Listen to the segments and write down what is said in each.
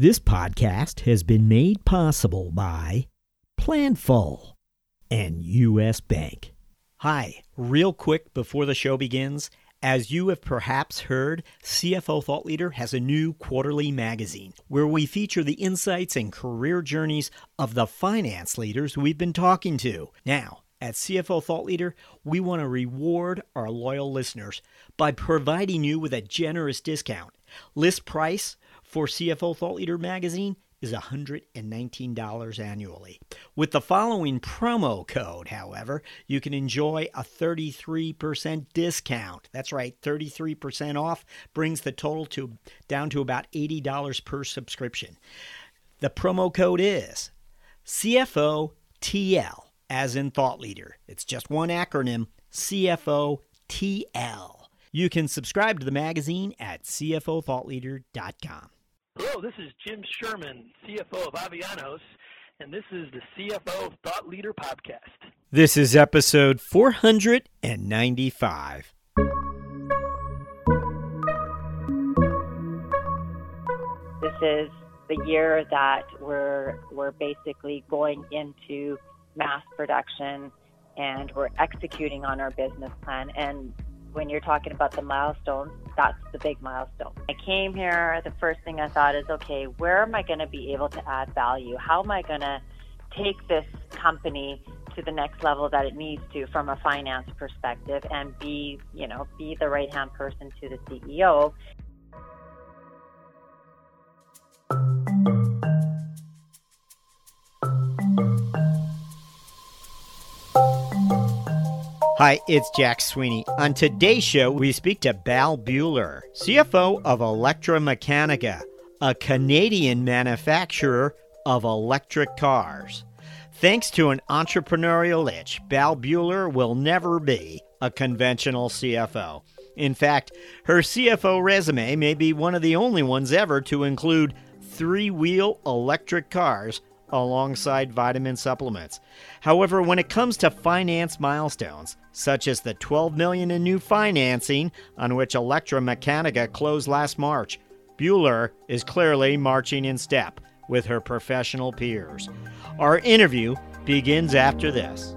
This podcast has been made possible by Planful and U.S. Bank. Hi, real quick before the show begins. As you have perhaps heard, CFO Thought Leader has a new quarterly magazine where we feature the insights and career journeys of the finance leaders we've been talking to. Now, at CFO Thought Leader, we want to reward our loyal listeners by providing you with a generous discount. List price for CFO Thought Leader magazine is $119 annually. With the following promo code, however, you can enjoy a 33% discount. That's right, 33% off brings the total to down to about $80 per subscription. The promo code is CFOTL as in thought leader. It's just one acronym, CFOTL. You can subscribe to the magazine at cfothoughtleader.com. Hello, this is Jim Sherman, CFO of Avianos, and this is the CFO Thought Leader Podcast. This is episode 495. This is the year that we're we're basically going into mass production and we're executing on our business plan and when you're talking about the milestones, that's the big milestone. I came here, the first thing I thought is, okay, where am I going to be able to add value? How am I going to take this company to the next level that it needs to from a finance perspective and be, you know, be the right hand person to the CEO Hi, it's Jack Sweeney. On today's show, we speak to Bal Bhullar, CFO of ElectraMeccanica, a Canadian manufacturer of electric cars. Thanks to an entrepreneurial itch, Bal Bhullar will never be a conventional CFO. In fact, her CFO resume may be one of the only ones ever to include three wheel electric cars alongside vitamin supplements. However, when it comes to finance milestones, such as the 12 million in new financing on which ElectraMeccanica closed last March, Bhullar is clearly marching in step with her professional peers. Our interview begins after this.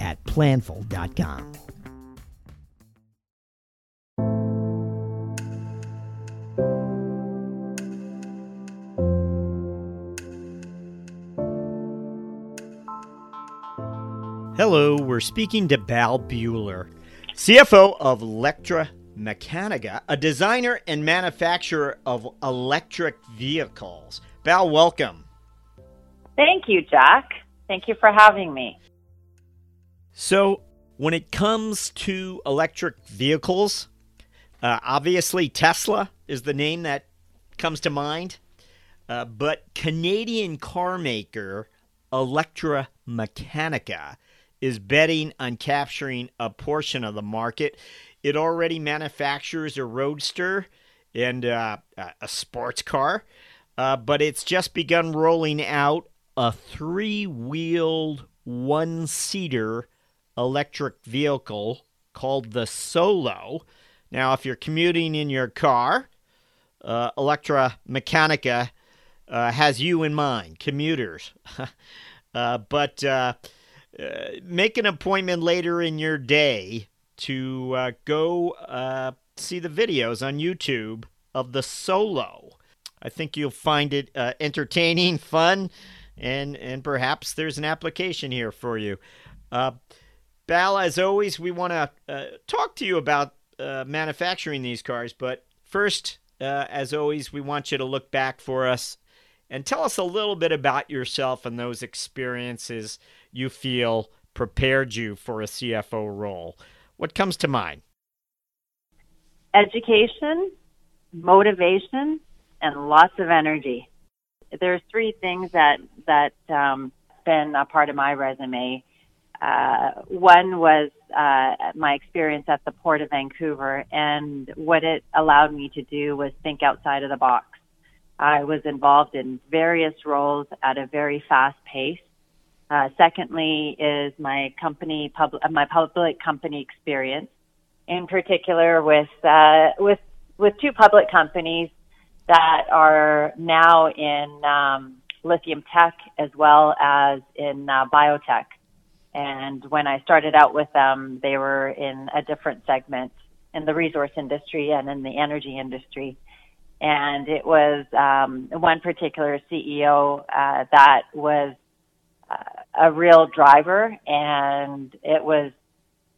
at planful.com. Hello, we're speaking to Bal Bhullar, CFO of Electra Meccanica, a designer and manufacturer of electric vehicles. Bal, welcome. Thank you, Jack. Thank you for having me. So, when it comes to electric vehicles, uh, obviously Tesla is the name that comes to mind. Uh, but Canadian car maker Electra Meccanica is betting on capturing a portion of the market. It already manufactures a roadster and uh, a sports car, uh, but it's just begun rolling out a three wheeled, one seater electric vehicle called the Solo. Now, if you're commuting in your car, uh, Electra Meccanica uh, has you in mind, commuters. uh, but uh, uh, make an appointment later in your day to uh, go see the videos on YouTube of the solo. I think you'll find it entertaining, fun, and and perhaps there's an application here for you. Bal, as always, we want to uh, talk to you about uh, manufacturing these cars, but first, uh, as always, we want you to look back for us and tell us a little bit about yourself and those experiences you feel prepared you for a CFO role. What comes to mind? Education, motivation, and lots of energy. There's three things that that um, been a part of my resume. Uh, one was uh, my experience at the Port of Vancouver, and what it allowed me to do was think outside of the box. I was involved in various roles at a very fast pace. Uh, secondly, is my company pub- my public company experience, in particular with uh, with with two public companies that are now in um, lithium tech as well as in uh, biotech. And when I started out with them, they were in a different segment in the resource industry and in the energy industry. And it was um, one particular CEO uh, that was uh, a real driver, and it was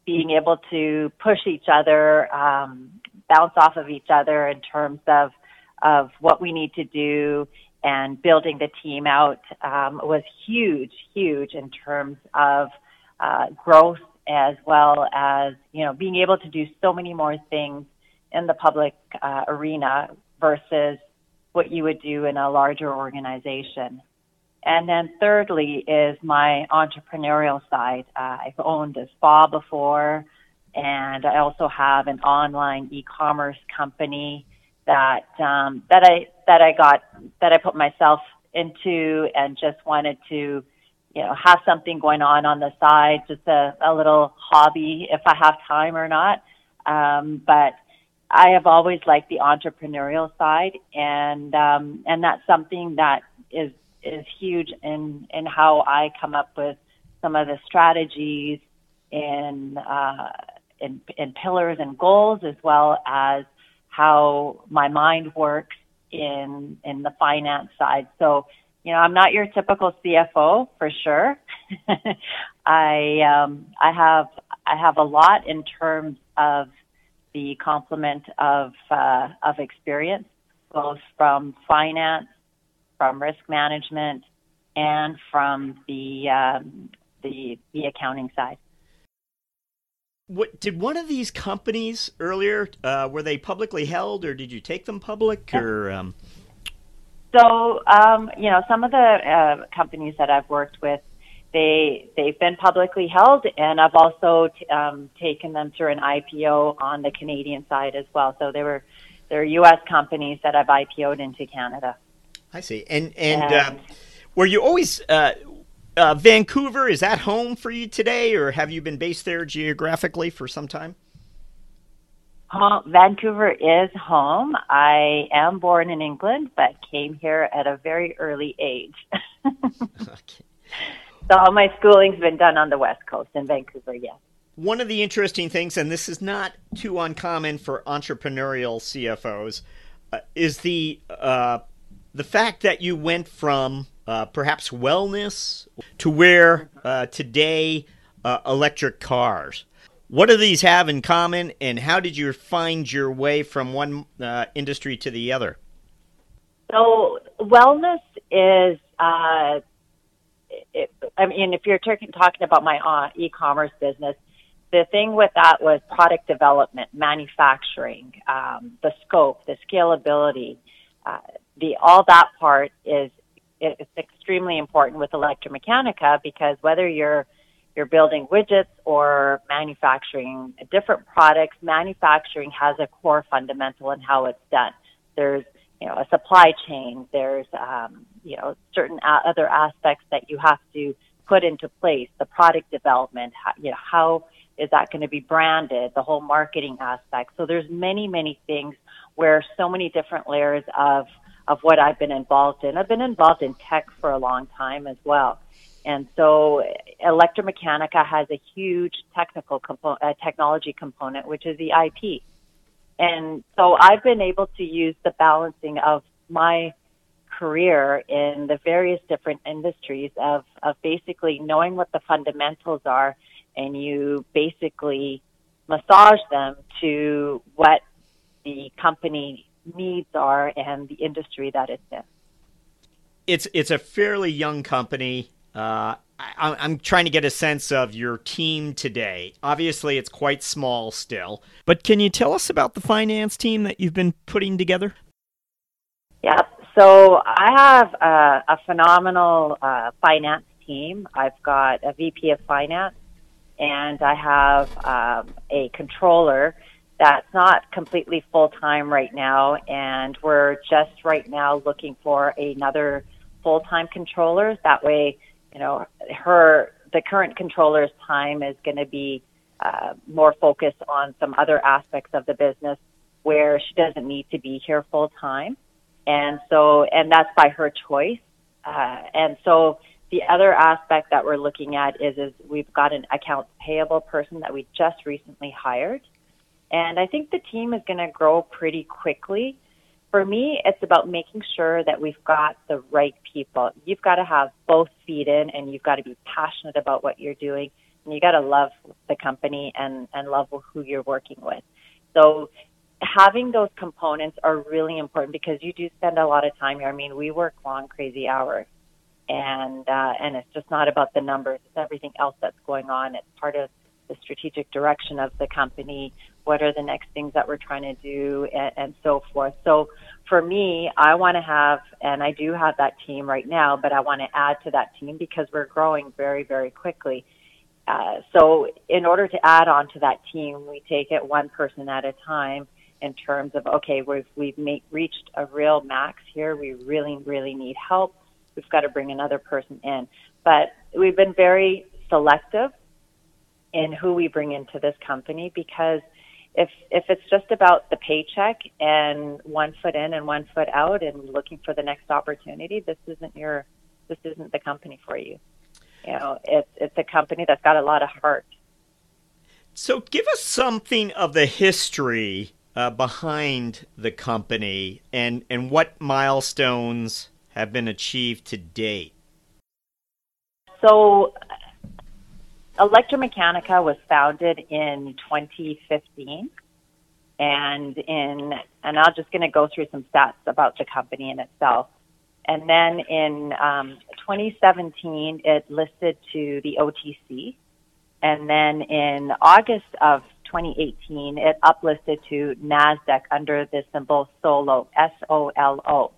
being able to push each other, um, bounce off of each other in terms of of what we need to do and building the team out um, was huge, huge in terms of uh, growth as well as you know being able to do so many more things in the public uh, arena versus what you would do in a larger organization. And then thirdly is my entrepreneurial side. Uh, I've owned a spa before, and I also have an online e-commerce company that um, that I that I got that I put myself into and just wanted to you know, have something going on on the side, just a, a little hobby if I have time or not. Um, but I have always liked the entrepreneurial side, and um, and that's something that is is huge in in how I come up with some of the strategies in uh, in, in pillars and goals, as well as how my mind works in in the finance side. So you know, I'm not your typical CFO for sure. I um, I have I have a lot in terms of the complement of uh, of experience, both from finance, from risk management, and from the um, the the accounting side. What did one of these companies earlier? Uh, were they publicly held, or did you take them public, or? Um... So, um, you know, some of the uh, companies that I've worked with, they they've been publicly held, and I've also t- um, taken them through an IPO on the Canadian side as well. So they were they're U.S. companies that I've IPO'd into Canada. I see. And and, and uh, were you always uh, uh, Vancouver? Is that home for you today, or have you been based there geographically for some time? Vancouver is home. I am born in England, but came here at a very early age. okay. So all my schooling's been done on the West Coast in Vancouver, yes. One of the interesting things, and this is not too uncommon for entrepreneurial CFOs, uh, is the uh, the fact that you went from uh, perhaps wellness to where uh, today uh, electric cars. What do these have in common, and how did you find your way from one uh, industry to the other? So, wellness is, uh, it, I mean, if you're talking, about my uh, e commerce business, the thing with that was product development, manufacturing, um, the scope, the scalability, uh, the all that part is it's extremely important with ElectraMeccanica because whether you're you're building widgets or manufacturing different products, manufacturing has a core fundamental in how it's done. There's, you know, a supply chain. There's, um, you know, certain a- other aspects that you have to put into place. The product development, how, you know, how is that going to be branded? The whole marketing aspect. So there's many, many things where so many different layers of of what I've been involved in. I've been involved in tech for a long time as well. And so ElectraMeccanica has a huge technical uh, technology component, which is the IP. And so I've been able to use the balancing of my career in the various different industries of, of basically knowing what the fundamentals are and you basically massage them to what the company needs are and the industry that it's in. It's it's a fairly young company. Uh, I, I'm trying to get a sense of your team today. Obviously, it's quite small still, but can you tell us about the finance team that you've been putting together? Yep. So I have a, a phenomenal uh, finance team. I've got a VP of finance, and I have um, a controller that's not completely full time right now, and we're just right now looking for another full time controller. That way, you know, her the current controller's time is going to be uh, more focused on some other aspects of the business where she doesn't need to be here full time, and so and that's by her choice. Uh, and so the other aspect that we're looking at is is we've got an accounts payable person that we just recently hired and I think the team is going to grow pretty quickly. For me, it's about making sure that we've got the right people. You've got to have both feet in and you've got to be passionate about what you're doing. And you got to love the company and, and love who you're working with. So having those components are really important because you do spend a lot of time here. I mean, we work long, crazy hours and, uh, and it's just not about the numbers. It's everything else that's going on. It's part of the strategic direction of the company, what are the next things that we're trying to do, and, and so forth. So for me, I want to have, and I do have that team right now, but I want to add to that team because we're growing very, very quickly. Uh, so in order to add on to that team, we take it one person at a time in terms of okay, we've we've made, reached a real max here. We really, really need help. We've got to bring another person in, but we've been very selective in who we bring into this company because if if it's just about the paycheck and one foot in and one foot out and looking for the next opportunity, this isn't your this isn't the company for you. You know, it's it's a company that's got a lot of heart. So, give us something of the history uh, behind the company and and what milestones have been achieved to date. So, ElectraMeccanica was founded in 2015. And in, and I'm just going to go through some stats about the company in itself. And then in um, 2017, it listed to the OTC. And then in August of 2018, it uplisted to NASDAQ under the symbol SOLO, S-O-L-O.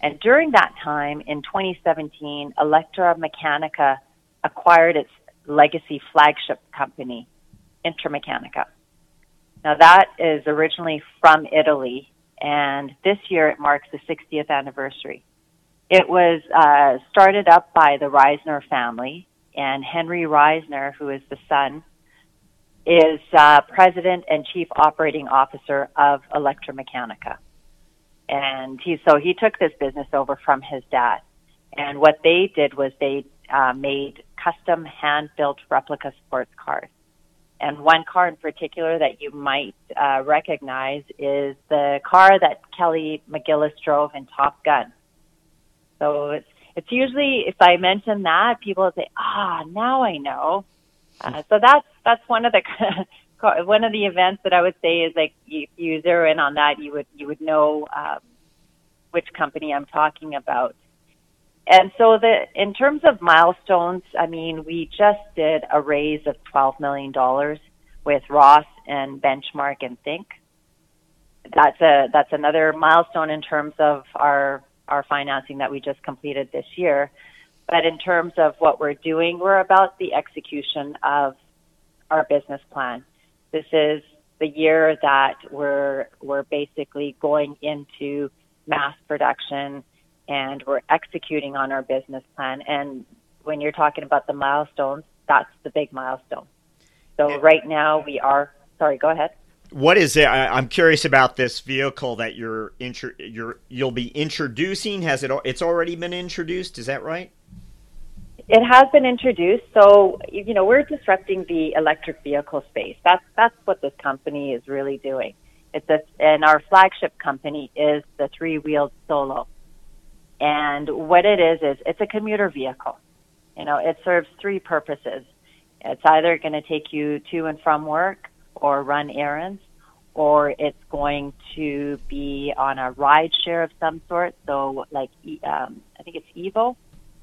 And during that time, in 2017, ElectraMeccanica acquired its legacy flagship company, Intermeccanica. Now that is originally from Italy, and this year it marks the 60th anniversary. It was uh, started up by the Reisner family, and Henry Reisner, who is the son, is uh, president and chief operating officer of ElectraMeccanica. And he so he took this business over from his dad. And what they did was they uh, made custom hand built replica sports cars. And one car in particular that you might uh, recognize is the car that Kelly McGillis drove in Top Gun. So it's, it's usually, if I mention that, people say, ah, now I know. Uh, so that's, that's one of the, one of the events that I would say is like, if you zero in on that, you would, you would know, um, which company I'm talking about. And so the in terms of milestones, I mean, we just did a raise of twelve million dollars with Roth and Benchmark and Think. That's a that's another milestone in terms of our our financing that we just completed this year. But in terms of what we're doing, we're about the execution of our business plan. This is the year that we're we're basically going into mass production and we're executing on our business plan. And when you're talking about the milestones, that's the big milestone. So right now we are. Sorry, go ahead. What is it? I, am curious about this vehicle that you're intro, you're you'll be introducing. Has it? It's already been introduced. Is that right? it has been introduced. So, you know, we're disrupting the electric vehicle space. That's that's what this company is really doing. It's a, and our flagship company is the three-wheeled Solo. And what it is is it's a commuter vehicle. You know, it serves three purposes. It's either going to take you to and from work or run errands, or it's going to be on a ride share of some sort. So, like, um, I think it's Evo.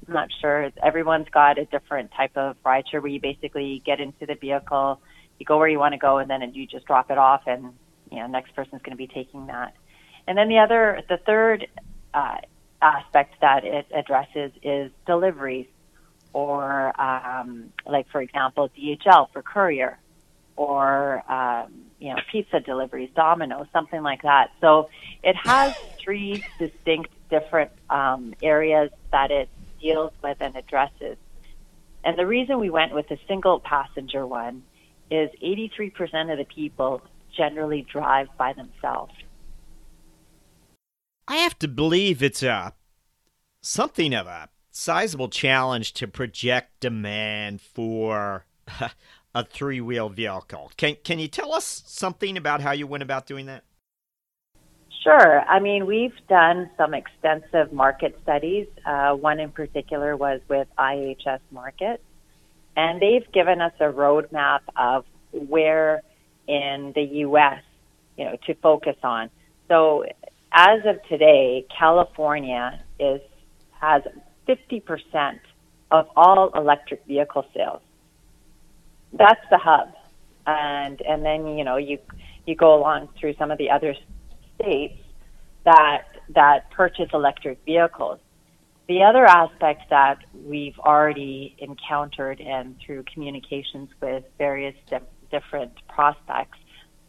I'm not sure. Everyone's got a different type of ride share where you basically get into the vehicle, you go where you want to go, and then you just drop it off, and you know, next person's going to be taking that. And then the other, the third uh, aspect that it addresses is deliveries, or um, like for example, DHL for courier, or um, you know, pizza deliveries, Domino's, something like that. So it has three distinct different um, areas that it deals with and addresses. And the reason we went with a single passenger one is 83% of the people generally drive by themselves. I have to believe it's a something of a sizable challenge to project demand for a three-wheel vehicle. Can can you tell us something about how you went about doing that? Sure. I mean, we've done some extensive market studies. Uh, one in particular was with IHS Markit, and they've given us a roadmap of where in the U.S. you know to focus on. So as of today, California is has 50% of all electric vehicle sales. That's the hub, and and then you know you you go along through some of the other states that that purchase electric vehicles. The other aspect that we've already encountered and through communications with various di- different prospects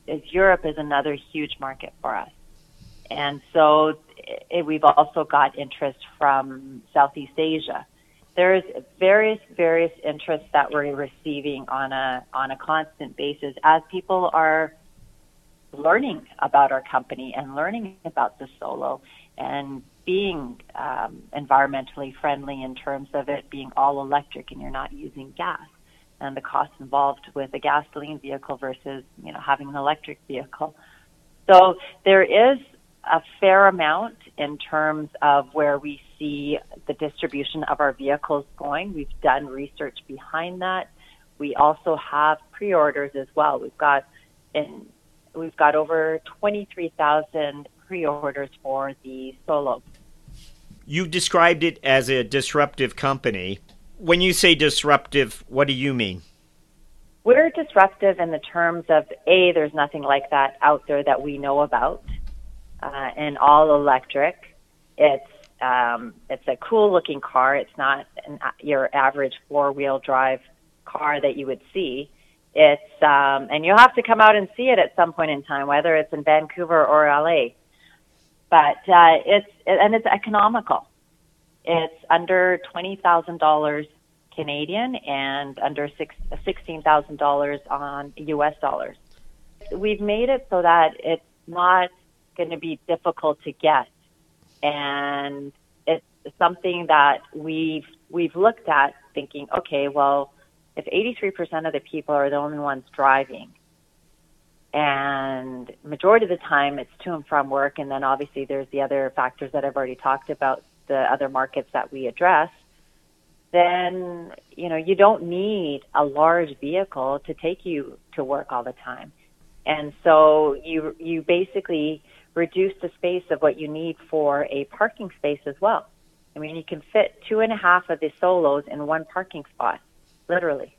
is Europe is another huge market for us. And so it, we've also got interest from Southeast Asia. There's various various interests that we're receiving on a on a constant basis as people are learning about our company and learning about the solo and being um, environmentally friendly in terms of it being all electric and you're not using gas and the costs involved with a gasoline vehicle versus you know having an electric vehicle. So there is a fair amount in terms of where we see the distribution of our vehicles going. We've done research behind that. We also have pre-orders as well. We've got in we've got over 23,000 pre-orders for the Solo. You described it as a disruptive company. When you say disruptive, what do you mean? We're disruptive in the terms of A, there's nothing like that out there that we know about, uh, and all electric. It's um, it's a cool looking car. It's not an, your average four wheel drive car that you would see. It's um, and you'll have to come out and see it at some point in time, whether it's in Vancouver or LA. But uh, it's and it's economical. It's under twenty thousand dollars Canadian and under six, sixteen thousand dollars on U.S. dollars. We've made it so that it's not going to be difficult to get, and it's something that we've we've looked at, thinking, okay, well, if 83% of the people are the only ones driving, and majority of the time it's to and from work, and then obviously there's the other factors that I've already talked about, the other markets that we address, then you know you don't need a large vehicle to take you to work all the time, and so you you basically reduce the space of what you need for a parking space as well. I mean, you can fit two and a half of the solos in one parking spot literally.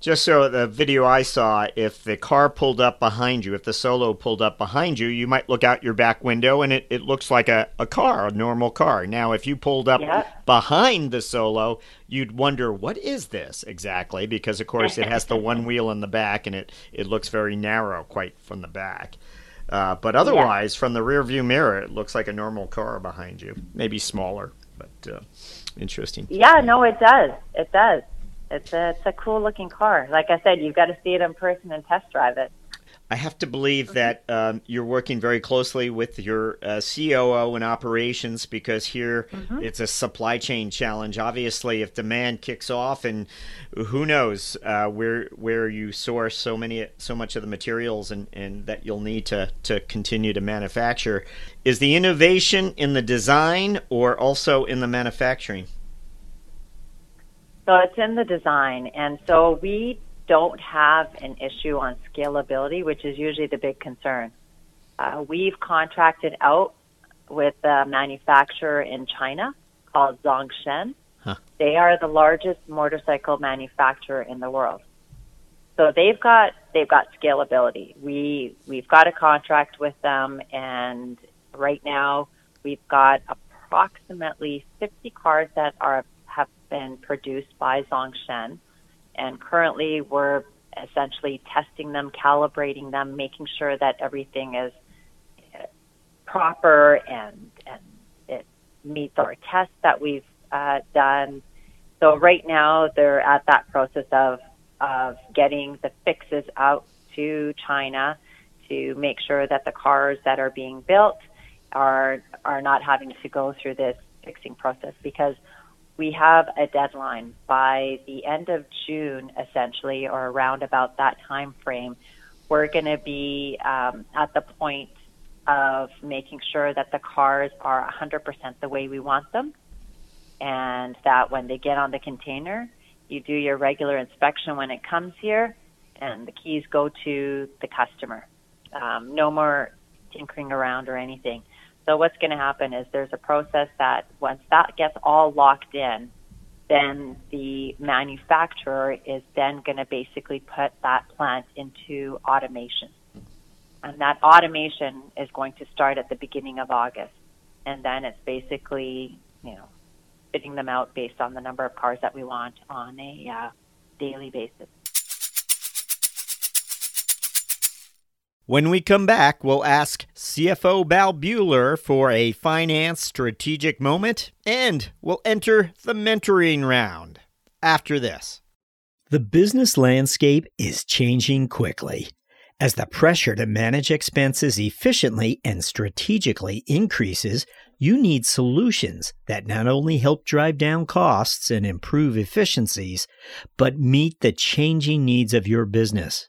Just so the video I saw, if the car pulled up behind you, if the solo pulled up behind you, you might look out your back window and it, it looks like a, a car, a normal car. Now, if you pulled up behind the solo, you'd wonder, what is this exactly? Because, of course, it has the one wheel in the back and it, it looks very narrow quite from the back. Uh, but otherwise, from the rear view mirror, it looks like a normal car behind you. Maybe smaller, but uh, interesting. Yeah, no, it does. It does. It's a it's a cool looking car. Like I said, you've got to see it in person and test drive it. I have to believe that um, you're working very closely with your uh, COO in operations because here mm-hmm. it's a supply chain challenge. Obviously, if demand kicks off, and who knows uh, where where you source so many so much of the materials and, and that you'll need to to continue to manufacture, is the innovation in the design or also in the manufacturing? So it's in the design, and so we don't have an issue on scalability, which is usually the big concern. Uh, we've contracted out with a manufacturer in China called Zongshen. Huh. They are the largest motorcycle manufacturer in the world. So they've got they've got scalability. We we've got a contract with them, and right now we've got approximately 50 cars that are have been produced by Zongshen and currently we're essentially testing them, calibrating them, making sure that everything is proper and and it meets our tests that we've uh, done. So right now they're at that process of of getting the fixes out to China to make sure that the cars that are being built are are not having to go through this fixing process because we have a deadline by the end of June, essentially, or around about that time frame. We're going to be um, at the point of making sure that the cars are 100% the way we want them, and that when they get on the container, you do your regular inspection when it comes here, and the keys go to the customer. Um, no more tinkering around or anything. So what's going to happen is there's a process that once that gets all locked in, then the manufacturer is then going to basically put that plant into automation. And that automation is going to start at the beginning of August. And then it's basically, you know, fitting them out based on the number of cars that we want on a uh, daily basis. When we come back, we'll ask CFO Bal Bhullar for a finance strategic moment, and we'll enter the mentoring round after this. The business landscape is changing quickly. As the pressure to manage expenses efficiently and strategically increases, you need solutions that not only help drive down costs and improve efficiencies, but meet the changing needs of your business.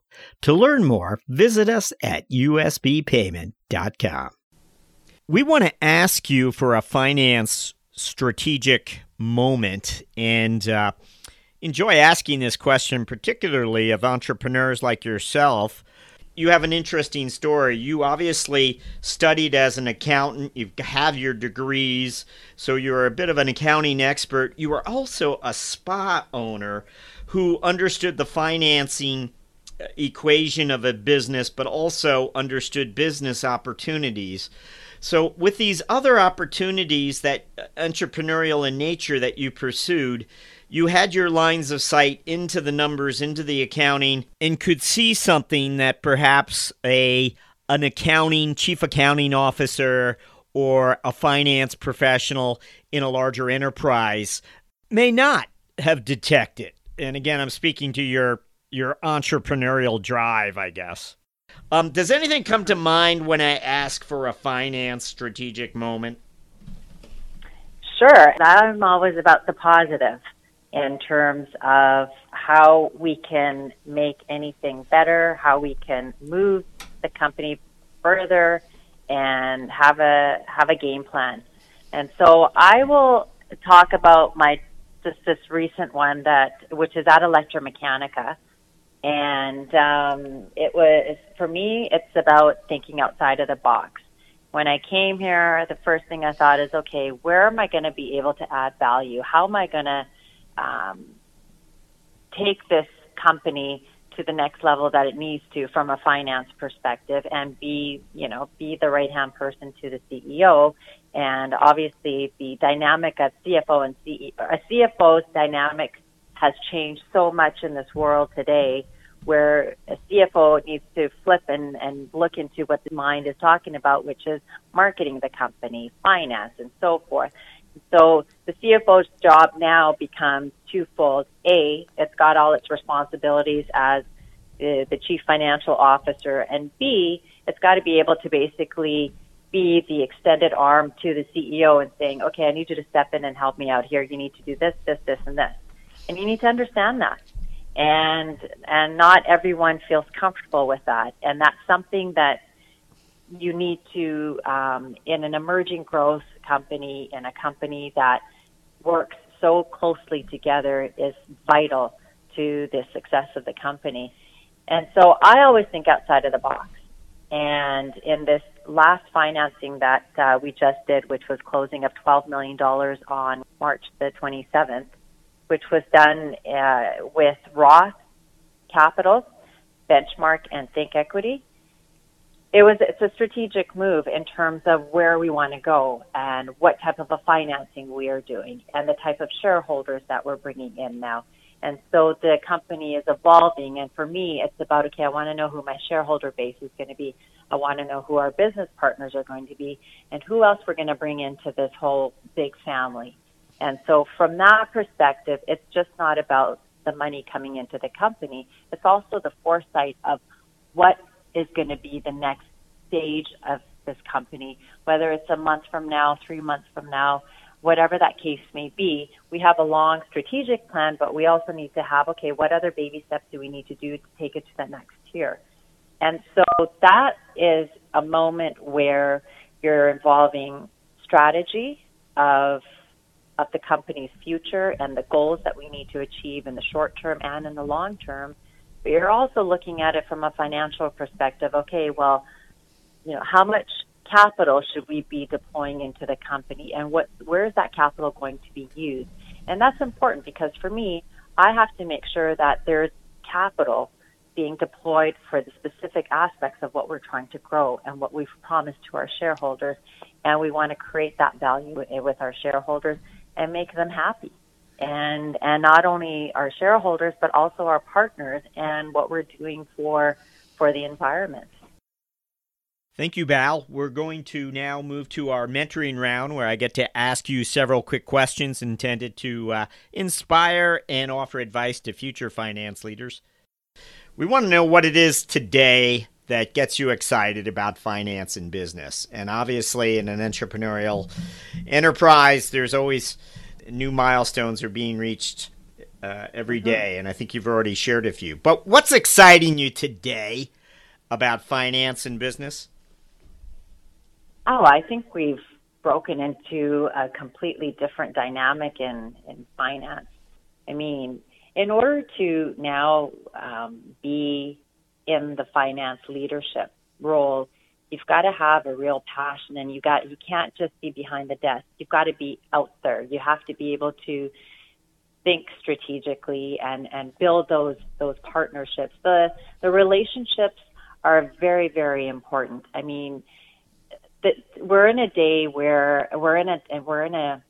To learn more, visit us at usbpayment.com. We want to ask you for a finance strategic moment and uh, enjoy asking this question, particularly of entrepreneurs like yourself. You have an interesting story. You obviously studied as an accountant. You have your degrees, so you're a bit of an accounting expert. You are also a spa owner who understood the financing equation of a business, but also understood business opportunities. So, with these other opportunities that uh, entrepreneurial in nature that you pursued, you had your lines of sight into the numbers, into the accounting, and could see something that perhaps a an accounting chief accounting officer or a finance professional in a larger enterprise may not have detected. And again, I'm speaking to your your entrepreneurial drive, I guess. Um, does anything come to mind when I ask for a finance strategic moment? Sure. I'm always about the positive in terms of how we can make anything better, how we can move the company further and have a have a game plan. And so I will talk about my just this recent one that which is at ElectraMeccanica and um, it was, for me, it's about thinking outside of the box. When I came here, the first thing I thought is, okay, where am I going to be able to add value? How am I going to um, take this company to the next level that it needs to from a finance perspective and be, you know, be the right hand person to the CEO. And obviously the dynamic of CFO and CEO, a CFO's dynamic has changed so much in this world today where a CFO needs to flip and, and look into what the mind is talking about, which is marketing the company, finance, and so forth. So the CFO's job now becomes twofold. A, it's got all its responsibilities as the, the chief financial officer, and B, it's got to be able to basically be the extended arm to the CEO and saying, okay, I need you to step in and help me out here. You need to do this, this, this, and this. And you need to understand that. And, and not everyone feels comfortable with that. And that's something that you need to, um, in an emerging growth company, in a company that works so closely together, is vital to the success of the company. And so I always think outside of the box. And in this last financing that uh, we just did, which was closing of $12 million on March the 27th, which was done uh, with Roth Capital, Benchmark, and Think Equity it was it's a strategic move in terms of where we want to go and what type of a financing we are doing and the type of shareholders that we're bringing in now. And so the company is evolving. And for me, it's about, okay, I want to know who my shareholder base is going to be. I want to know who our business partners are going to be and who else we're going to bring into this whole big family. And so from that perspective, it's just not about the money coming into the company. It's also the foresight of what is going to be the next stage of this company, whether it's a month from now, three months from now, whatever that case may be. We have a long strategic plan, but we also need to have, okay, what other baby steps do we need to do to take it to the next tier? And so that is a moment where you're involving strategy of of the company's future and the goals that we need to achieve in the short term and in the long term but you're also looking at it from a financial perspective. Okay, well, you know, how much capital should we be deploying into the company and what where is that capital going to be used? And that's important because for me, I have to make sure that there's capital being deployed for the specific aspects of what we're trying to grow and what we've promised to our shareholders. And we want to create that value with our shareholders and make them happy and and not only our shareholders but also our partners and what we're doing for for the environment. Thank you, Bal. We're going to now move to our mentoring round where I get to ask you several quick questions intended to uh, inspire and offer advice to future finance leaders. We want to know what it is today that gets you excited about finance and business. And obviously, in an entrepreneurial enterprise, there's always new milestones are being reached uh, every mm-hmm. and I think you've already shared a few. But what's exciting you today about finance and business? Oh, I think we've broken into a completely different dynamic in, in finance. I mean, in order to now um, be in the finance leadership role, you've got to have a real passion and you got you can't just be behind the desk. You've got to be out there. You have to be able to think strategically and and build those those partnerships. The the relationships are very very important. I mean that we're in a day where we're in a we're in a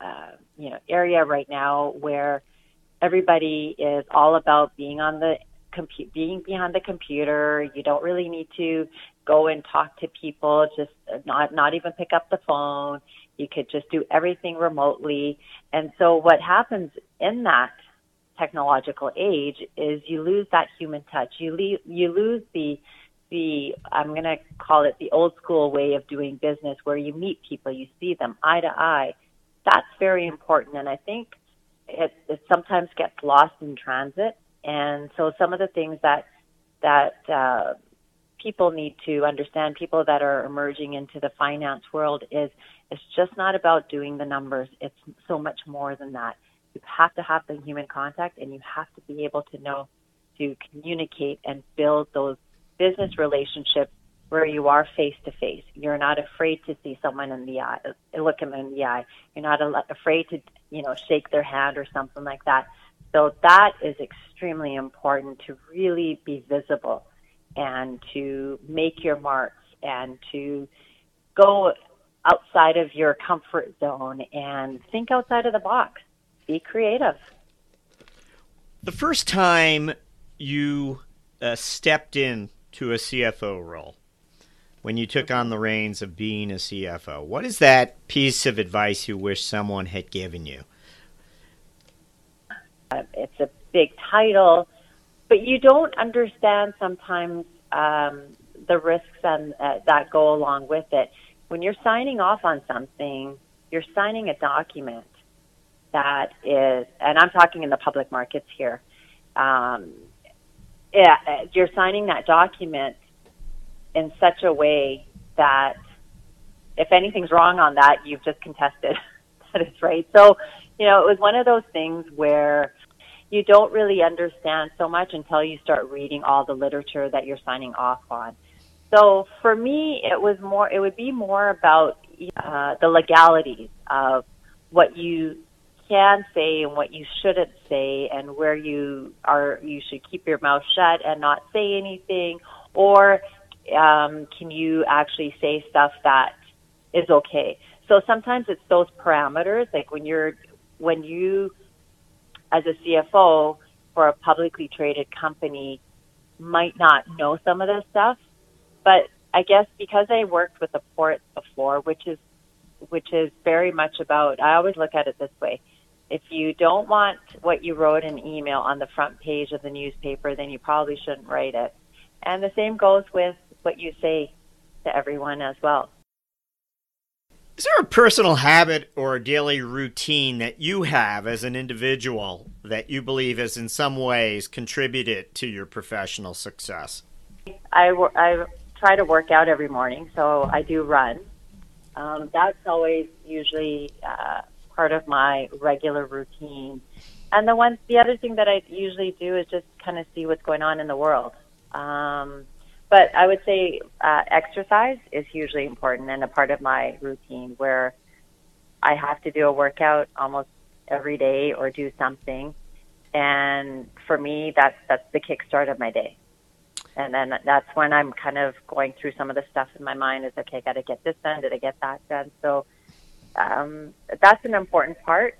uh, you know area right now where everybody is all about being on the compu- being behind the computer. You don't really need to go and talk to people, just uh, not not even pick up the phone. You could just do everything remotely. And so what happens in that technological age is you lose that human touch. You leave, you lose the the I'm going to call it the old school way of doing business where you meet people, you see them eye to eye. That's very important and I think it, it sometimes gets lost in transit. And so some of the things that that uh, people need to understand, people that are emerging into the finance world, is it's just not about doing the numbers. It's so much more than that. You have to have the human contact and you have to be able to know to communicate and build those business relationships where you are face to face. You're not afraid to see someone in the eye, look them in the eye. You're not afraid to, you know, shake their hand or something like that. So that is extremely important to really be visible and to make your marks and to go outside of your comfort zone and think outside of the box. Be creative. The first time you uh, stepped in to a CFO role, when you took on the reins of being a CFO, what is that piece of advice you wish someone had given you? Uh, it's a big title, but you don't understand sometimes um, the risks and uh, that go along with it. When you're signing off on something, you're signing a document that is, and I'm talking in the public markets here. Um, yeah, you're signing that document in such a way that if anything's wrong on that, you've just contested that it's right. So, you know, it was one of those things where you don't really understand so much until you start reading all the literature that you're signing off on. So for me, it was more, it would be more about uh, the legalities of what you can say and what you shouldn't say and where you are, you should keep your mouth shut and not say anything or um, can you actually say stuff that is okay? So sometimes it's those parameters, like when you're, when you as a CFO for a publicly traded company might not know some of this stuff. But I guess because I worked with the port before, which is which is very much about I always look at it this way. If you don't want what you wrote in email on the front page of the newspaper, then you probably shouldn't write it. And the same goes with what you say to everyone as well. Is there a personal habit or a daily routine that you have as an individual that you believe has in some ways contributed to your professional success? I, I try to work out every morning, so I do run. Um, that's always usually uh, part of my regular routine. And the one, the other thing that I usually do is just kind of see what's going on in the world. Um, but I would say uh, exercise is hugely important and a part of my routine where I have to do a workout almost every day or do something. And for me, that's that's the kickstart of my day. And then that's when I'm kind of going through some of the stuff in my mind is okay, got to get this done. Did I get that done? So um, that's an important part.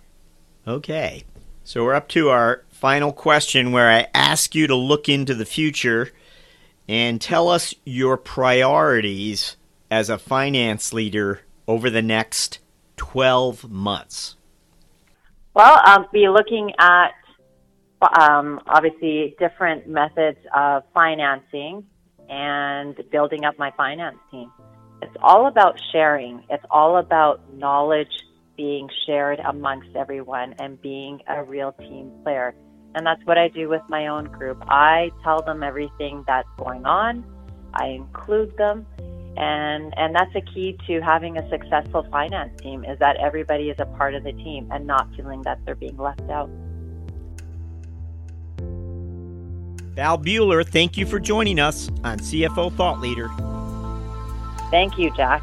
Okay. So we're up to our final question where I ask you to look into the future and tell us your priorities as a finance leader over the next 12 months. Well, I'll be looking at um, obviously different methods of financing and building up my finance team. It's all about sharing. It's all about knowledge being shared amongst everyone and being a real team player. And that's what I do with my own group. I tell them everything that's going on. I include them. And, and that's a key to having a successful finance team is that everybody is a part of the team and not feeling that they're being left out. Bal Bhullar, thank you for joining us on CFO Thought Leader. Thank you, Jack.